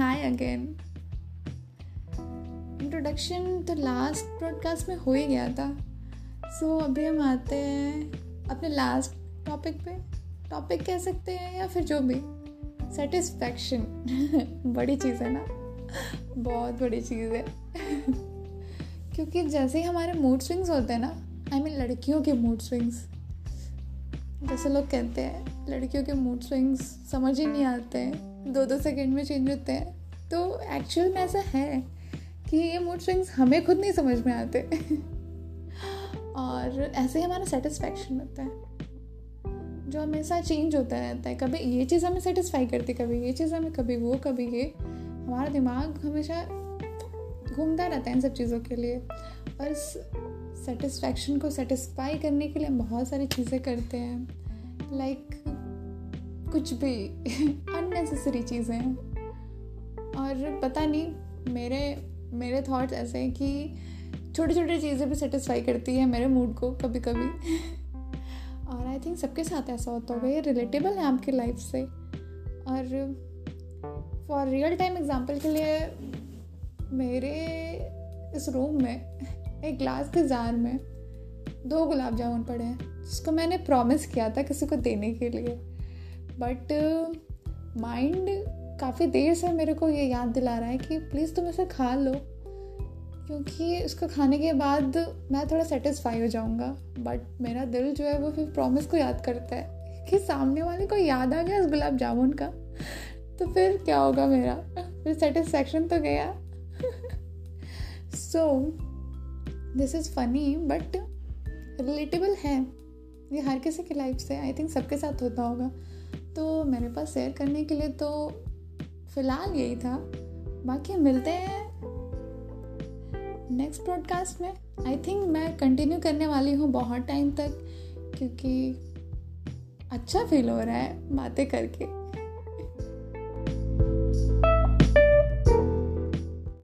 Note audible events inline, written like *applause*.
Again introduction तो last broadcast में हो ही गया था। सो so, अभी हम आते हैं अपने लास्ट टॉपिक पे। टॉपिक कह सकते हैं या फिर जो भी। सेटिस्फैक्शन *laughs* बड़ी चीज़ है ना? बहुत बड़ी चीज़ है। *laughs* क्योंकि जैसे ही हमारे मूड स्विंग्स होते हैं ना आई I मीन mean, लड़कियों के मूड स्विंग्स जैसे लोग कहते हैं, लड़कियों के मूड स्विंग्स समझ ही नहीं आते हैं दो दो सेकंड में चेंज होते हैं। तो एक्चुअल में ऐसा है कि ये मूड स्विंग्स हमें खुद नहीं समझ में आते। *laughs* और ऐसे ही हमारा सेटिस्फैक्शन होता है, जो हमेशा चेंज होता रहता है। कभी ये चीज़ हमें सेटिस्फाई करती, कभी ये चीज़ हमें, कभी वो, कभी ये। हमारा दिमाग हमेशा घूमता रहता है इन सब चीज़ों के लिए। और सेटिस्फैक्शन को सेटिस्फाई करने के लिए हम बहुत सारी चीज़ें करते हैं। लाइक like, कुछ भी *laughs* अननेसेसरी चीज़ें। और पता नहीं मेरे मेरे थॉट्स ऐसे हैं कि छोटी छोटी चीज़ें भी सेटिस्फाई करती है मेरे मूड को कभी कभी *laughs* और आई थिंक सबके साथ ऐसा होता होगा ये रिलेटेबल है आपकी लाइफ से। और फॉर रियल टाइम एग्ज़ाम्पल के लिए मेरे इस रूम में एक ग्लास के जार में दो गुलाब जामुन पड़े हैं, जिसको मैंने प्रॉमिस किया था किसी को देने के लिए। बट माइंड काफ़ी देर से मेरे को ये याद दिला रहा है कि प्लीज़ तुम इसे खा लो, क्योंकि इसको खाने के बाद मैं थोड़ा सेटिस्फाई हो जाऊँगा। बट मेरा दिल जो है वो फिर प्रॉमिस को याद करता है कि सामने वाले को याद आ गया इस गुलाब जामुन का। तो फिर क्या होगा मेरा? फिर सेटिस्फैक्शन तो गया। *laughs* So this is funny but relatable है। ये हर किसी की लाइफ से आई थिंक सबके साथ होता होगा। तो मेरे पास शेयर करने के लिए तो फ़िलहाल यही था। बाकी मिलते हैं नेक्स्ट ब्रॉडकास्ट में। आई थिंक मैं कंटिन्यू करने वाली हूँ बहुत टाइम तक, क्योंकि अच्छा फील हो रहा है बातें करके।